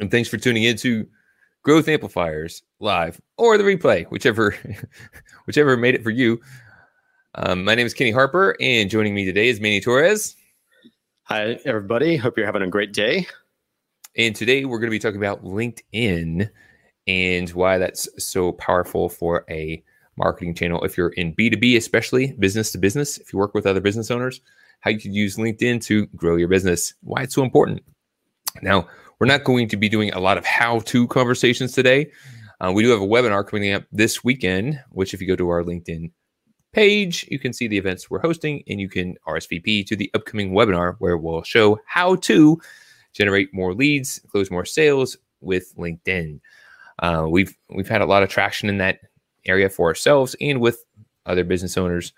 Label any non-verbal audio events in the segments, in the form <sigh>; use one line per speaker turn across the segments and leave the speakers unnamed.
And thanks for tuning in to Growth Amplifiers live or the replay, whichever <laughs> whichever made it for you. Um, my name is Kenny Harper, and joining me today is Manny Torres.
Hi, everybody. Hope you're having a great day.
And today we're going to be talking about LinkedIn and why that's so powerful for a marketing channel. If you're in B2B, especially business to business, if you work with other business owners, how you could use LinkedIn to grow your business, why it's so important. Now, we're not going to be doing a lot of how to conversations today. Uh, we do have a webinar coming up this weekend, which, if you go to our LinkedIn page, you can see the events we're hosting and you can RSVP to the upcoming webinar where we'll show how to generate more leads, close more sales with LinkedIn. Uh, we've we've had a lot of traction in that area for ourselves and with other business owners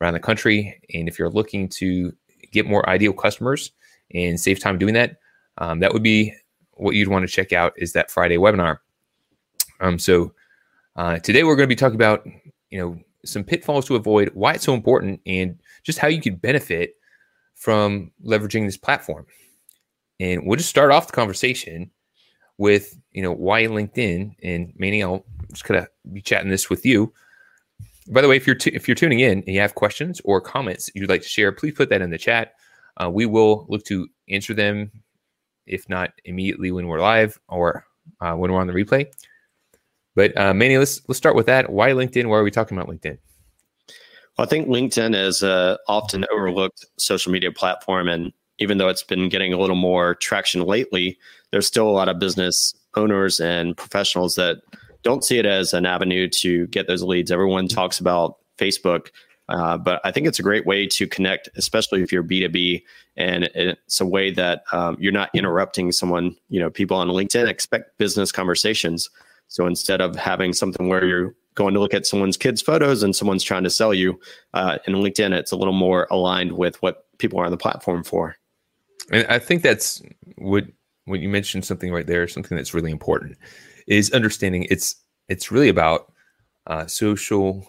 around the country. And if you're looking to get more ideal customers and save time doing that, um, that would be what you'd want to check out is that Friday webinar. Um, so uh, today we're going to be talking about you know some pitfalls to avoid, why it's so important, and just how you could benefit from leveraging this platform. And we'll just start off the conversation with you know why LinkedIn. And Manny, I'll just kind of be chatting this with you. By the way, if you're t- if you're tuning in and you have questions or comments you'd like to share, please put that in the chat. Uh, we will look to answer them if not immediately when we're live or uh, when we're on the replay. But uh, Manny, let's let's start with that. Why LinkedIn? Why are we talking about LinkedIn?
Well, I think LinkedIn is a often overlooked social media platform, and even though it's been getting a little more traction lately, there's still a lot of business owners and professionals that don't see it as an avenue to get those leads. Everyone talks about Facebook uh, but I think it's a great way to connect, especially if you're B2B. And it's a way that um, you're not interrupting someone. You know, people on LinkedIn expect business conversations. So instead of having something where you're going to look at someone's kids' photos and someone's trying to sell you, uh, in LinkedIn, it's a little more aligned with what people are on the platform for.
And I think that's what when you mentioned something right there, something that's really important is understanding it's it's really about uh, social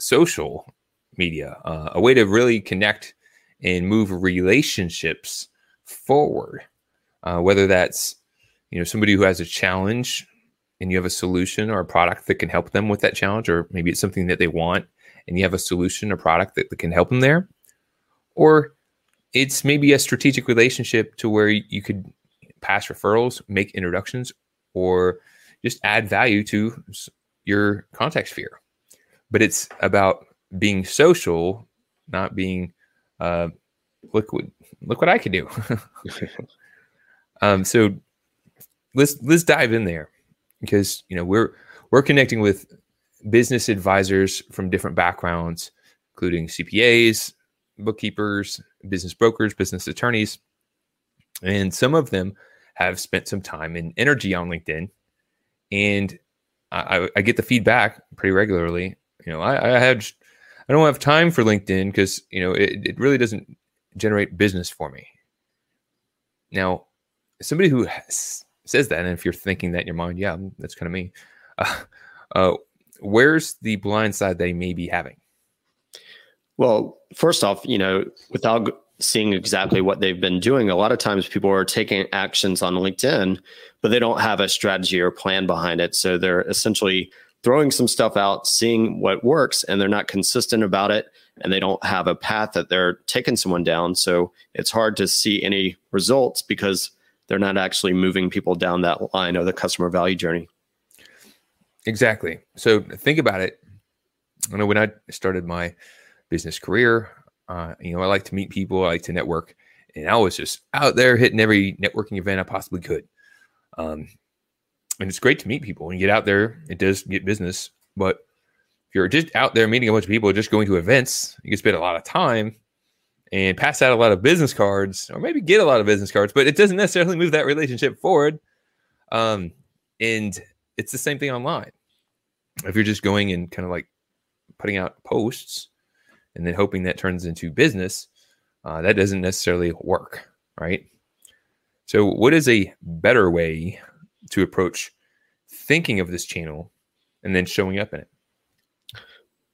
social media, uh, a way to really connect and move relationships forward. Uh, whether that's you know somebody who has a challenge and you have a solution or a product that can help them with that challenge, or maybe it's something that they want and you have a solution or product that, that can help them there, or it's maybe a strategic relationship to where you could pass referrals, make introductions, or just add value to your contact sphere. But it's about being social, not being uh, look what look what I can do. <laughs> um, so let's let's dive in there because you know we're we're connecting with business advisors from different backgrounds, including CPAs, bookkeepers, business brokers, business attorneys, and some of them have spent some time and energy on LinkedIn, and I, I get the feedback pretty regularly. You know, I, I had I don't have time for LinkedIn because you know it, it really doesn't generate business for me. Now, somebody who has, says that, and if you're thinking that in your mind, yeah, that's kind of me. Uh, <laughs> uh, where's the blind side they may be having?
Well, first off, you know, without seeing exactly what they've been doing, a lot of times people are taking actions on LinkedIn, but they don't have a strategy or plan behind it. So they're essentially throwing some stuff out, seeing what works, and they're not consistent about it, and they don't have a path that they're taking someone down. So it's hard to see any results because they're not actually moving people down that line of the customer value journey.
Exactly. So think about it. I know when I started my business career, uh, you know, I like to meet people, I like to network, and I was just out there hitting every networking event I possibly could. Um, and it's great to meet people and get out there. It does get business, but if you're just out there meeting a bunch of people, just going to events, you can spend a lot of time and pass out a lot of business cards, or maybe get a lot of business cards, but it doesn't necessarily move that relationship forward. Um, And it's the same thing online. If you're just going and kind of like putting out posts and then hoping that turns into business, uh, that doesn't necessarily work, right? So, what is a better way to approach thinking of this channel and then showing up in it?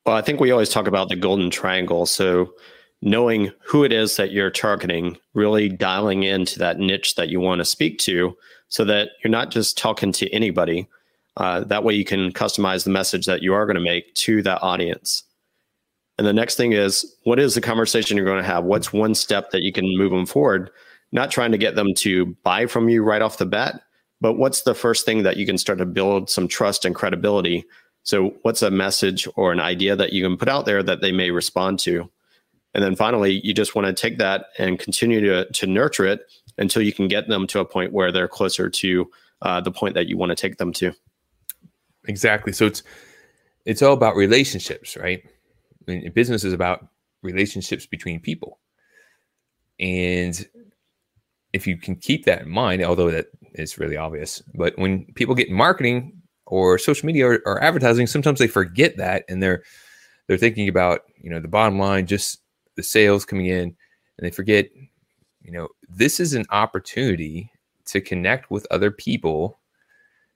Well, I think we always talk about the golden triangle. So, knowing who it is that you're targeting, really dialing into that niche that you want to speak to so that you're not just talking to anybody. Uh, that way, you can customize the message that you are going to make to that audience. And the next thing is, what is the conversation you're going to have? What's one step that you can move them forward? Not trying to get them to buy from you right off the bat, but what's the first thing that you can start to build some trust and credibility? So, what's a message or an idea that you can put out there that they may respond to? And then finally, you just want to take that and continue to, to nurture it until you can get them to a point where they're closer to uh, the point that you want to take them to.
Exactly. So it's it's all about relationships, right? I mean, business is about relationships between people, and if you can keep that in mind, although that is really obvious, but when people get marketing or social media or, or advertising, sometimes they forget that and they're they're thinking about you know the bottom line, just the sales coming in, and they forget, you know, this is an opportunity to connect with other people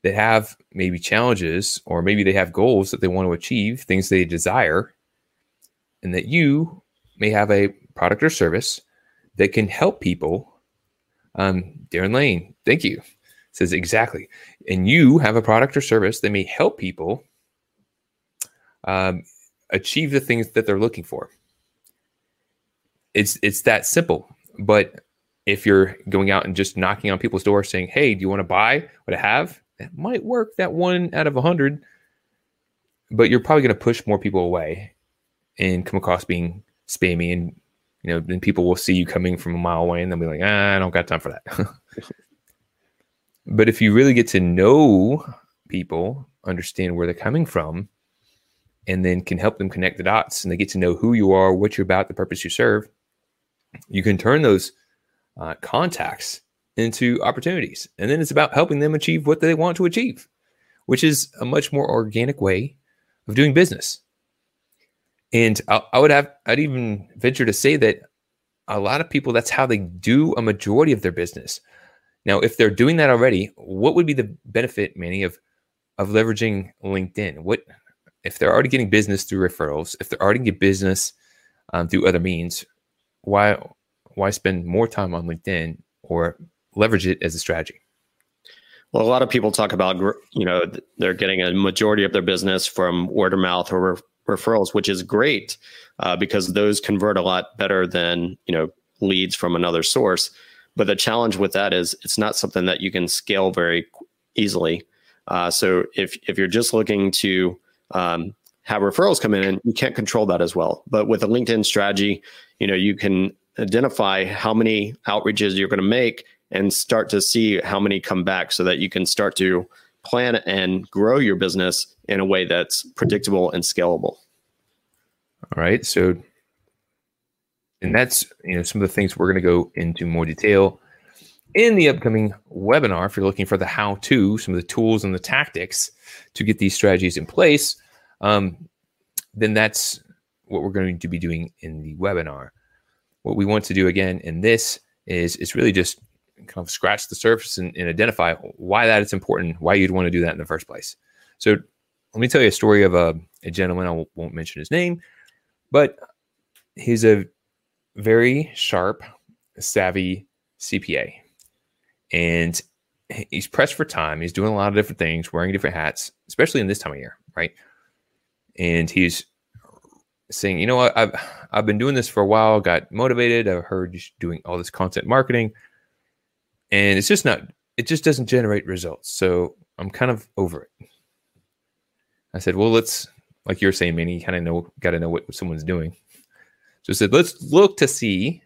that have maybe challenges or maybe they have goals that they want to achieve, things they desire, and that you may have a product or service that can help people. Um, Darren Lane, thank you. Says exactly. And you have a product or service that may help people um, achieve the things that they're looking for. It's it's that simple. But if you're going out and just knocking on people's doors saying, "Hey, do you want to buy what I have?" That might work. That one out of a hundred, but you're probably going to push more people away and come across being spammy, and you know, then people will see you coming from a mile away, and they'll be like, ah, "I don't got time for that." <laughs> but if you really get to know people, understand where they're coming from, and then can help them connect the dots, and they get to know who you are, what you're about, the purpose you serve you can turn those uh, contacts into opportunities. And then it's about helping them achieve what they want to achieve, which is a much more organic way of doing business. And I, I would have, I'd even venture to say that a lot of people, that's how they do a majority of their business. Now, if they're doing that already, what would be the benefit, Manny, of of leveraging LinkedIn? What if they're already getting business through referrals? If they're already getting business um, through other means, why why spend more time on LinkedIn or leverage it as a strategy?
Well, a lot of people talk about you know they're getting a majority of their business from word of mouth or referrals, which is great uh, because those convert a lot better than you know leads from another source. But the challenge with that is it's not something that you can scale very easily. Uh, so if if you're just looking to um, have referrals come in, you can't control that as well. But with a LinkedIn strategy, you know, you can identify how many outreaches you're going to make and start to see how many come back so that you can start to plan and grow your business in a way that's predictable and scalable.
All right. So, and that's, you know, some of the things we're going to go into more detail in the upcoming webinar. If you're looking for the how to, some of the tools and the tactics to get these strategies in place, um, then that's what we're going to be doing in the webinar. What we want to do again in this is it's really just kind of scratch the surface and, and identify why that is important, why you'd want to do that in the first place. So let me tell you a story of a, a gentleman. I won't mention his name, but he's a very sharp, savvy CPA. And he's pressed for time. He's doing a lot of different things, wearing different hats, especially in this time of year, right? and he's saying, you know what, I've I've been doing this for a while, got motivated. I've heard doing all this content marketing, and it's just not. It just doesn't generate results. So I'm kind of over it. I said, well, let's like you're saying, Manny, you kind of know, got to know what someone's doing. So I said, let's look to see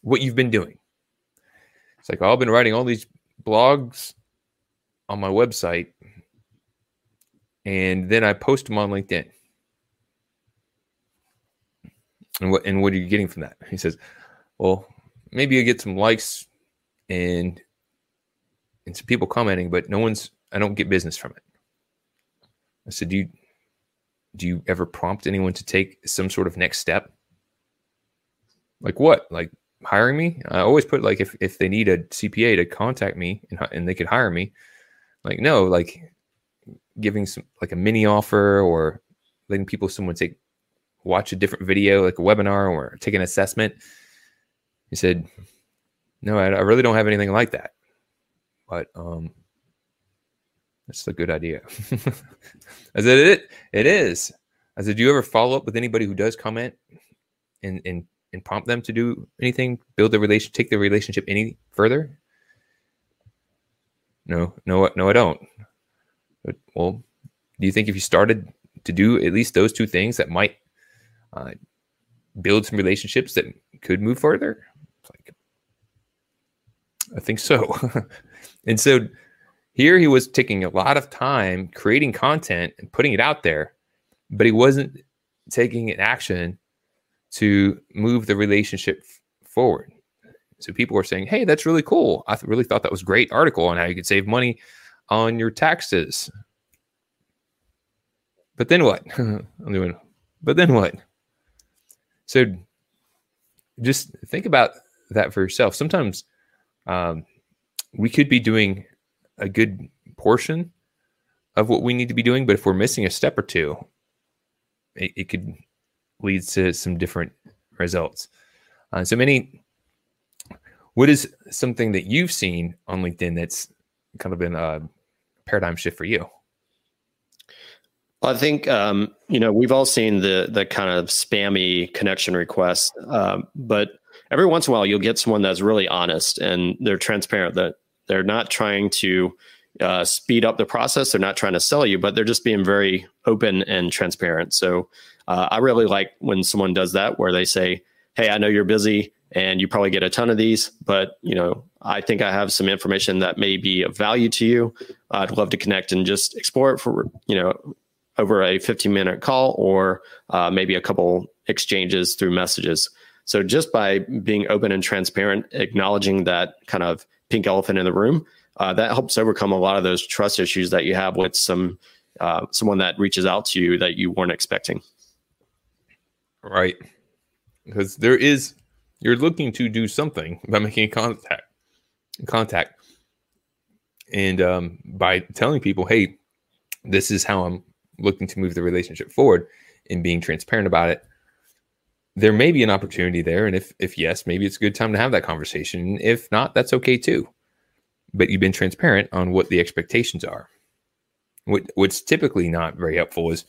what you've been doing. It's like, I've been writing all these blogs on my website and then I post them on LinkedIn. And what and what are you getting from that? He says, Well, maybe you get some likes and and some people commenting, but no one's I don't get business from it. I said, do you do you ever prompt anyone to take some sort of next step? Like what? Like hiring me? I always put like if if they need a CPA to contact me and and they could hire me. Like no, like giving some like a mini offer or letting people someone take watch a different video like a webinar or take an assessment. He said, "No, I, I really don't have anything like that." But um that's a good idea. <laughs> I said it it is. I said, do you ever follow up with anybody who does comment and and and prompt them to do anything, build the relation, take the relationship any further? No, no, no, I don't. But, well, do you think if you started to do at least those two things that might uh, build some relationships that could move further? I think so. <laughs> and so here he was taking a lot of time creating content and putting it out there, but he wasn't taking an action to move the relationship forward. So people were saying, "Hey, that's really cool. I th- really thought that was great article on how you could save money on your taxes." But then what? <laughs> I'm doing. But then what? So just think about that for yourself. Sometimes um, we could be doing a good portion of what we need to be doing, but if we're missing a step or two, it, it could lead to some different results. Uh, so Manny, what is something that you've seen on LinkedIn that's kind of been a paradigm shift for you?
I think um, you know we've all seen the the kind of spammy connection requests, um, but every once in a while you'll get someone that's really honest and they're transparent. That they're not trying to uh, speed up the process. They're not trying to sell you, but they're just being very open and transparent. So uh, I really like when someone does that, where they say, "Hey, I know you're busy and you probably get a ton of these, but you know, I think I have some information that may be of value to you. I'd love to connect and just explore it for you know over a 15 minute call or uh, maybe a couple exchanges through messages." So just by being open and transparent, acknowledging that kind of pink elephant in the room, uh, that helps overcome a lot of those trust issues that you have with some uh, someone that reaches out to you that you weren't expecting.
Right, because there is you're looking to do something by making contact, contact, and um, by telling people, "Hey, this is how I'm looking to move the relationship forward," and being transparent about it there may be an opportunity there. And if if yes, maybe it's a good time to have that conversation. If not, that's okay too. But you've been transparent on what the expectations are. What what's typically not very helpful is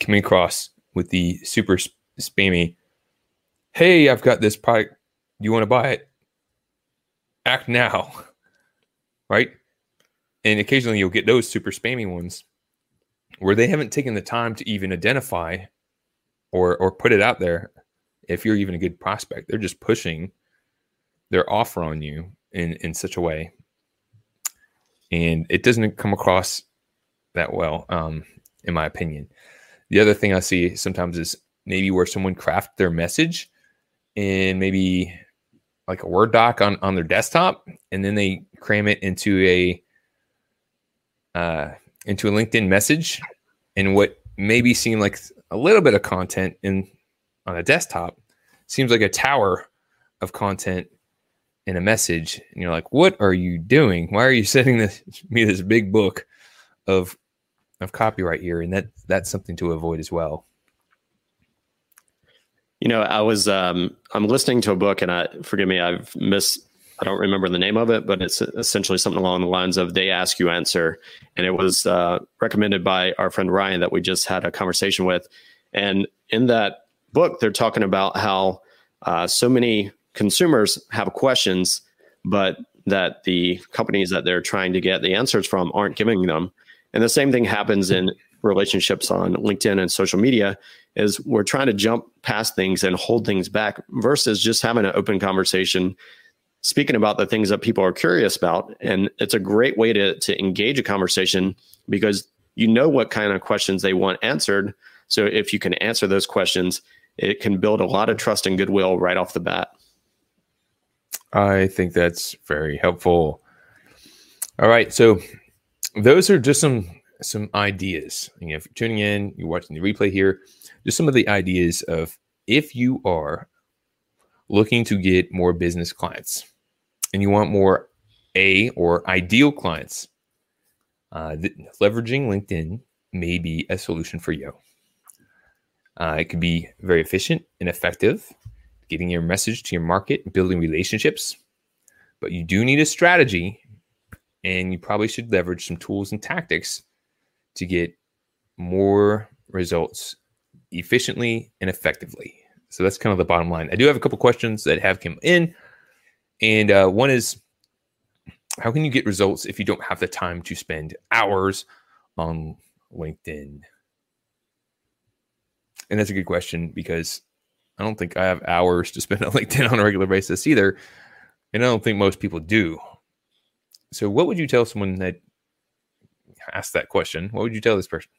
coming across with the super spammy, hey, I've got this product. You want to buy it? Act now. <laughs> Right? And occasionally you'll get those super spammy ones where they haven't taken the time to even identify or or put it out there if you're even a good prospect they're just pushing their offer on you in in such a way. And it doesn't come across that well um in my opinion. The other thing i see sometimes is maybe where someone craft their message in maybe like a word doc on on their desktop and then they cram it into a uh into a linkedin message. And what maybe seem like a little bit of content in on a desktop seems like a tower of content in a message. And you're like what are you doing? Why are you <laughs> sending this me this big book of of copyright here? And that that's something to avoid as well.
You know i was um i'm listening to a book and i forgive me i've missed I don't remember the name of it, but it's essentially something along the lines of "They Ask You Answer," and it was uh, recommended by our friend Ryan that we just had a conversation with. And in that book, they're talking about how uh, so many consumers have questions, but that the companies that they're trying to get the answers from aren't giving them. And the same thing happens in relationships on LinkedIn and social media is we're trying to jump past things and hold things back versus just having an open conversation speaking about the things that people are curious about. And it's a great way to, to engage a conversation because you know what kind of questions they want answered. So if you can answer those questions, it can build a lot of trust and goodwill right off the bat.
I think that's very helpful. All right. So those are just some some ideas. You know, if you're tuning in, you're watching the replay here, just some of the ideas of if you are looking to get more business clients and you want more A or ideal clients, uh, leveraging LinkedIn may be a solution for you. Uh, it could be very efficient and effective, getting your message to your market, building relationships. But you do need a strategy, and you probably should leverage some tools and tactics to get more results efficiently and effectively. So that's kind of the bottom line. I do have a couple questions that have come in, and uh, one is, how can you get results if you don't have the time to spend hours on LinkedIn? And that's a good question because I don't think I have hours to spend <laughs> on LinkedIn on a regular basis either. And I don't think most people do. So, what would you tell someone that asked that question? What would you tell this person?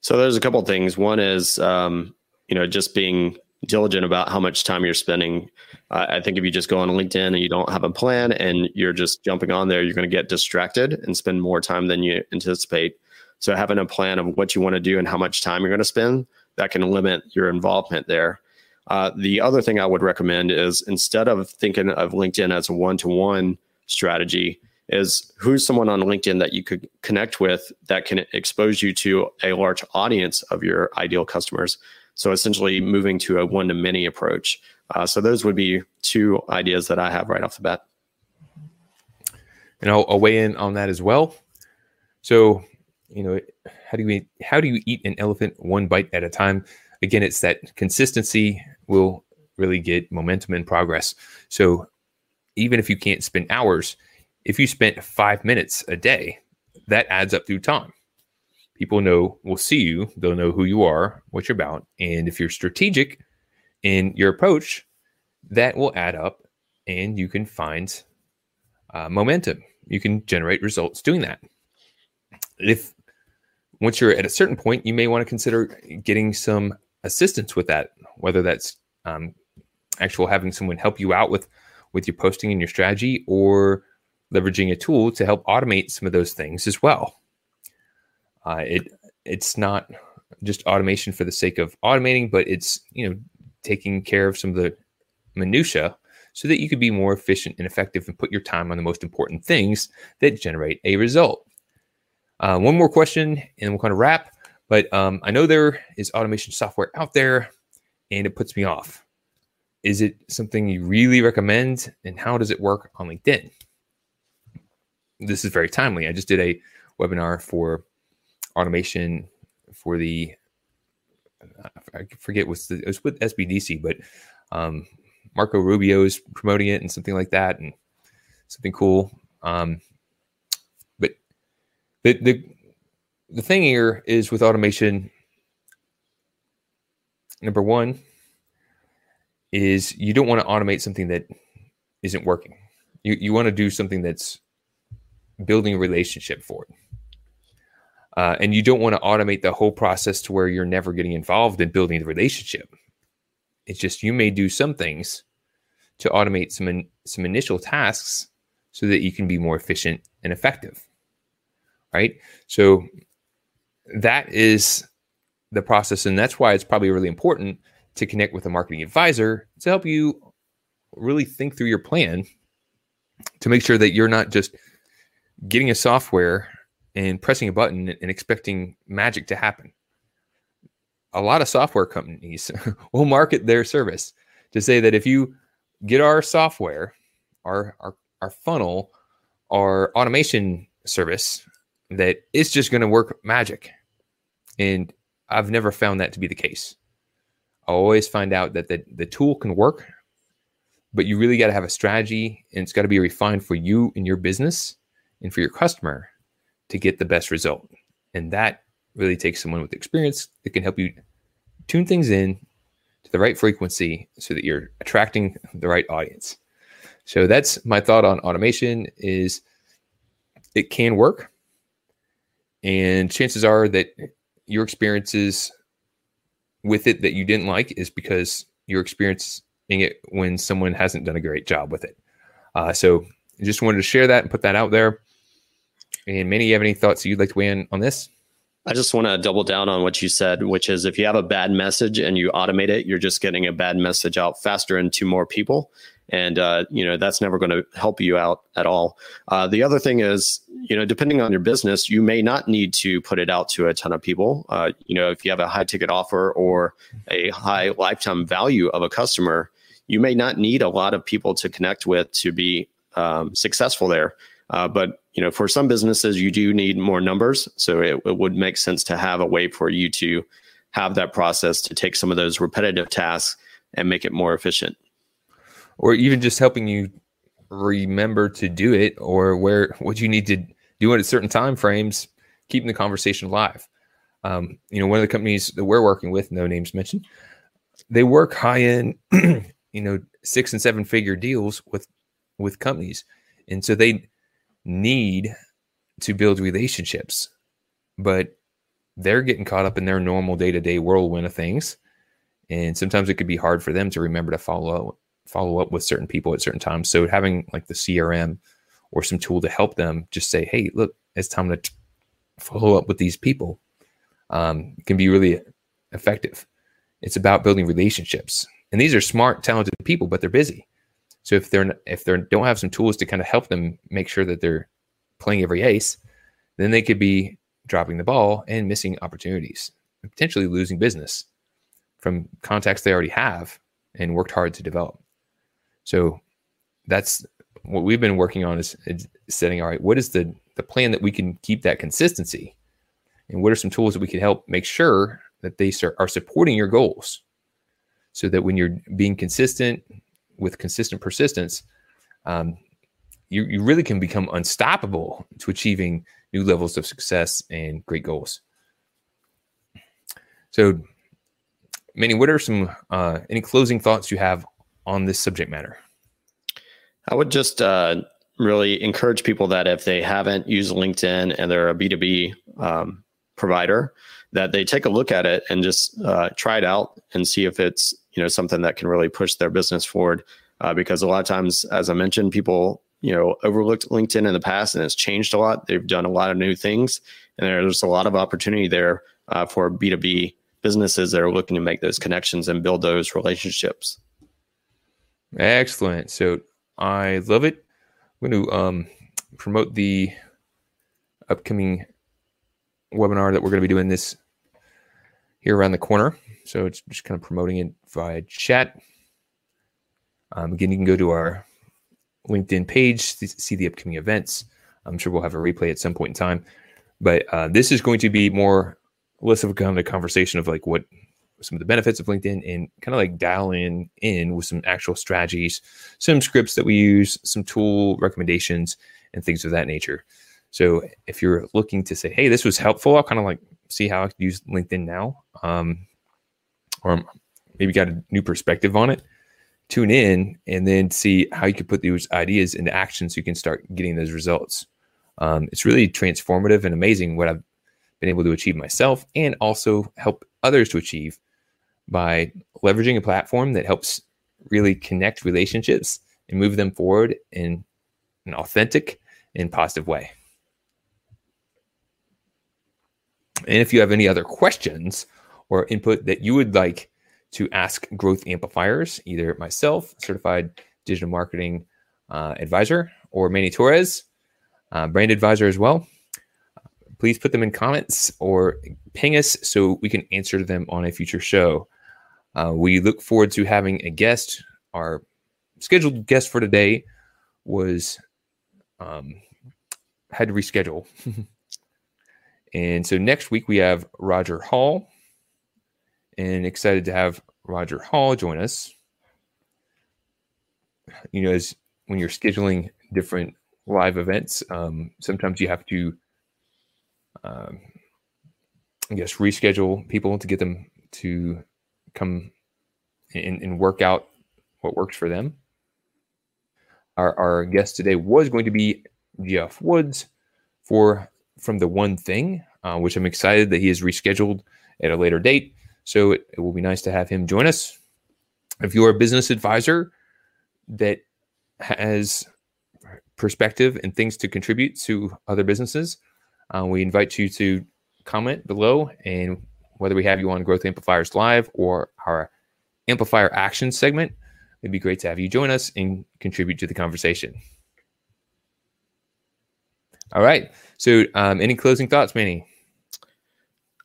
So, there's a couple things. One is, um, you know, just being diligent about how much time you're spending. Uh, I think if you just go on LinkedIn and you don't have a plan and you're just jumping on there, you're going to get distracted and spend more time than you anticipate. So having a plan of what you want to do and how much time you're going to spend that can limit your involvement there. Uh, the other thing I would recommend is instead of thinking of LinkedIn as a one to one strategy, is who's someone on LinkedIn that you could connect with that can expose you to a large audience of your ideal customers. So essentially moving to a one to many approach. Uh, so those would be two ideas that I have right off the bat.
And I'll, I'll weigh in on that as well. So you know how do you how do you eat an elephant one bite at a time again it's that consistency will really get momentum and progress so even if you can't spend hours if you spent five minutes a day that adds up through time people know will see you. They'll know who you are what you're about and if you're strategic in your approach that will add up and you can find uh, momentum. You can generate results doing that. If once you're at a certain point, you may want to consider getting some assistance with that, whether that's um, actual having someone help you out with with your posting and your strategy, or leveraging a tool to help automate some of those things as well. Uh, it it's not just automation for the sake of automating, but it's you know taking care of some of the minutia so that you could be more efficient and effective and put your time on the most important things that generate a result. Uh, one more question, and we'll kind of wrap. But um, I know there is automation software out there, and it puts me off. Is it something you really recommend, and how does it work on LinkedIn? This is very timely. I just did a webinar for automation for the I forget what's the it was with SBDC, but um, Marco Rubio is promoting it and something like that, and something cool. Um, the the the thing here is with automation number one is you don't want to automate something that isn't working you you want to do something that's building a relationship for it uh, and you don't want to automate the whole process to where you're never getting involved in building the relationship it's just you may do some things to automate some in, some initial tasks so that you can be more efficient and effective right? So that is the process. And that's why it's probably really important to connect with a marketing advisor to help you really think through your plan to make sure that you're not just getting a software and pressing a button and expecting magic to happen. A lot of software companies <laughs> will market their service to say that if you get our software, our our, our funnel, our automation service, that it's just going to work magic. And I've never found that to be the case. I always find out that the, the tool can work, but you really got to have a strategy and it's got to be refined for you and your business and for your customer to get the best result. And that really takes someone with experience that can help you tune things in to the right frequency so that you're attracting the right audience. So that's my thought on automation is it can work and chances are that your experiences with it that you didn't like is because you're experiencing it when someone hasn't done a great job with it. Uh, so just wanted to share that and put that out there. And Manny, you have any thoughts you'd like to weigh in on this?
I just want to double down on what you said, which is if you have a bad message and you automate it, you're just getting a bad message out faster and to more people. And, uh, you know, that's never going to help you out at all. Uh, the other thing is, you know, depending on your business, you may not need to put it out to a ton of people. Uh, you know, if you have a high ticket offer or a high lifetime value of a customer, you may not need a lot of people to connect with to be um, successful there. Uh, but you know, for some businesses, you do need more numbers, so it, it, would make sense to have a way for you to have that process to take some of those repetitive tasks and make it more efficient,
or even just helping you remember to do it, or where what you need to do at certain time frames, keeping the conversation alive. Um, you know, one of the companies that we're working with, no names mentioned, they work high end, <clears throat> you know, six and seven figure deals with with companies, and so they need to build relationships, but they're getting caught up in their normal day to day whirlwind of things. And sometimes it could be hard for them to remember to follow up, follow up with certain people at certain times. So having like the CRM or some tool to help them just say, Hey, look, it's time to follow up with these people um, can be really effective. It's about building relationships. And these are smart, talented people, but they're busy. So if they're if they don't have some tools to kind of help them make sure that they're playing every ace, then they could be dropping the ball and missing opportunities, and potentially losing business from contacts they already have and worked hard to develop. So that's what we've been working on is, is setting all right, what is the the plan that we can keep that consistency? And what are some tools that we can help make sure that they are supporting your goals so that when you're being consistent with consistent persistence, um, you, you really can become unstoppable to achieving new levels of success and great goals. So, Manny, what are some uh, any closing thoughts you have on this subject matter?
I would just uh, really encourage people that if they haven't used LinkedIn and they're a B2B um, provider, that they take a look at it and just uh, try it out and see if it's you know something that can really push their business forward. Uh, because a lot of times, as I mentioned, people you know overlooked LinkedIn in the past and it's changed a lot. They've done a lot of new things, and there's a lot of opportunity there uh, for B two B businesses that are looking to make those connections and build those relationships.
Excellent. So I love it. I'm going to um, promote the upcoming webinar that we're going to be doing this here around the corner. So it's just kind of promoting it via chat. Um, again, you can go to our LinkedIn page, see the upcoming events. I'm sure we'll have a replay at some point in time. But uh, this is going to be more less of a kind of conversation of like what some of the benefits of LinkedIn and kind of like dial in in with some actual strategies, some scripts that we use, some tool recommendations, and things of that nature. So if you're looking to say, hey, this was helpful, I'll kind of like see how I could use LinkedIn now, um, or maybe got a new perspective on it. Tune in and then see how you can put those ideas into action so you can start getting those results. Um, it's really transformative and amazing what I've been able to achieve myself and also help others to achieve by leveraging a platform that helps really connect relationships and move them forward in an authentic and positive way. And if you have any other questions or input that you would like to ask growth amplifiers, either myself, certified digital marketing uh, advisor, or Manny Torres, uh, brand advisor as well, please put them in comments or ping us so we can answer them on a future show. Uh, we look forward to having a guest. Our scheduled guest for today was um, had to reschedule. <laughs> And so next week we have Roger Hall, and excited to have Roger Hall join us. You know, as when you're scheduling different live events, um, sometimes you have to, um, I guess, reschedule people to get them to come and, and work out what works for them. Our, our guest today was going to be Jeff Woods for from the one thing, uh, which I'm excited that he is rescheduled at a later date. So it, it will be nice to have him join us. If you're a business advisor that has perspective and things to contribute to other businesses, uh, we invite you to comment below and whether we have you on Growth Amplifiers Live or our Amplifier Action segment, it'd be great to have you join us and contribute to the conversation. All right. So, um, any closing thoughts, Manny?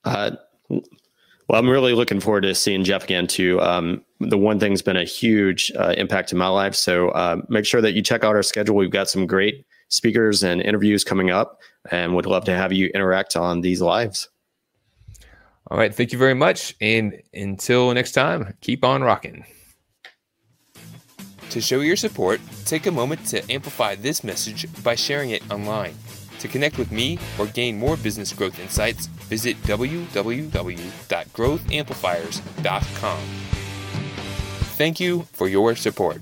Uh, well, I'm really looking forward to seeing Jeff again too. Um, the one thing's been a huge uh, impact in my life. So uh, make sure that you check out our schedule. We've got some great speakers and interviews coming up, and would love to have you interact on these lives.
All right. Thank you very much. And until next time, keep on rocking. To show your support, take a moment to amplify this message by sharing it online. To connect with me or gain more business growth insights, visit www.growthamplifiers.com. Thank you for your support.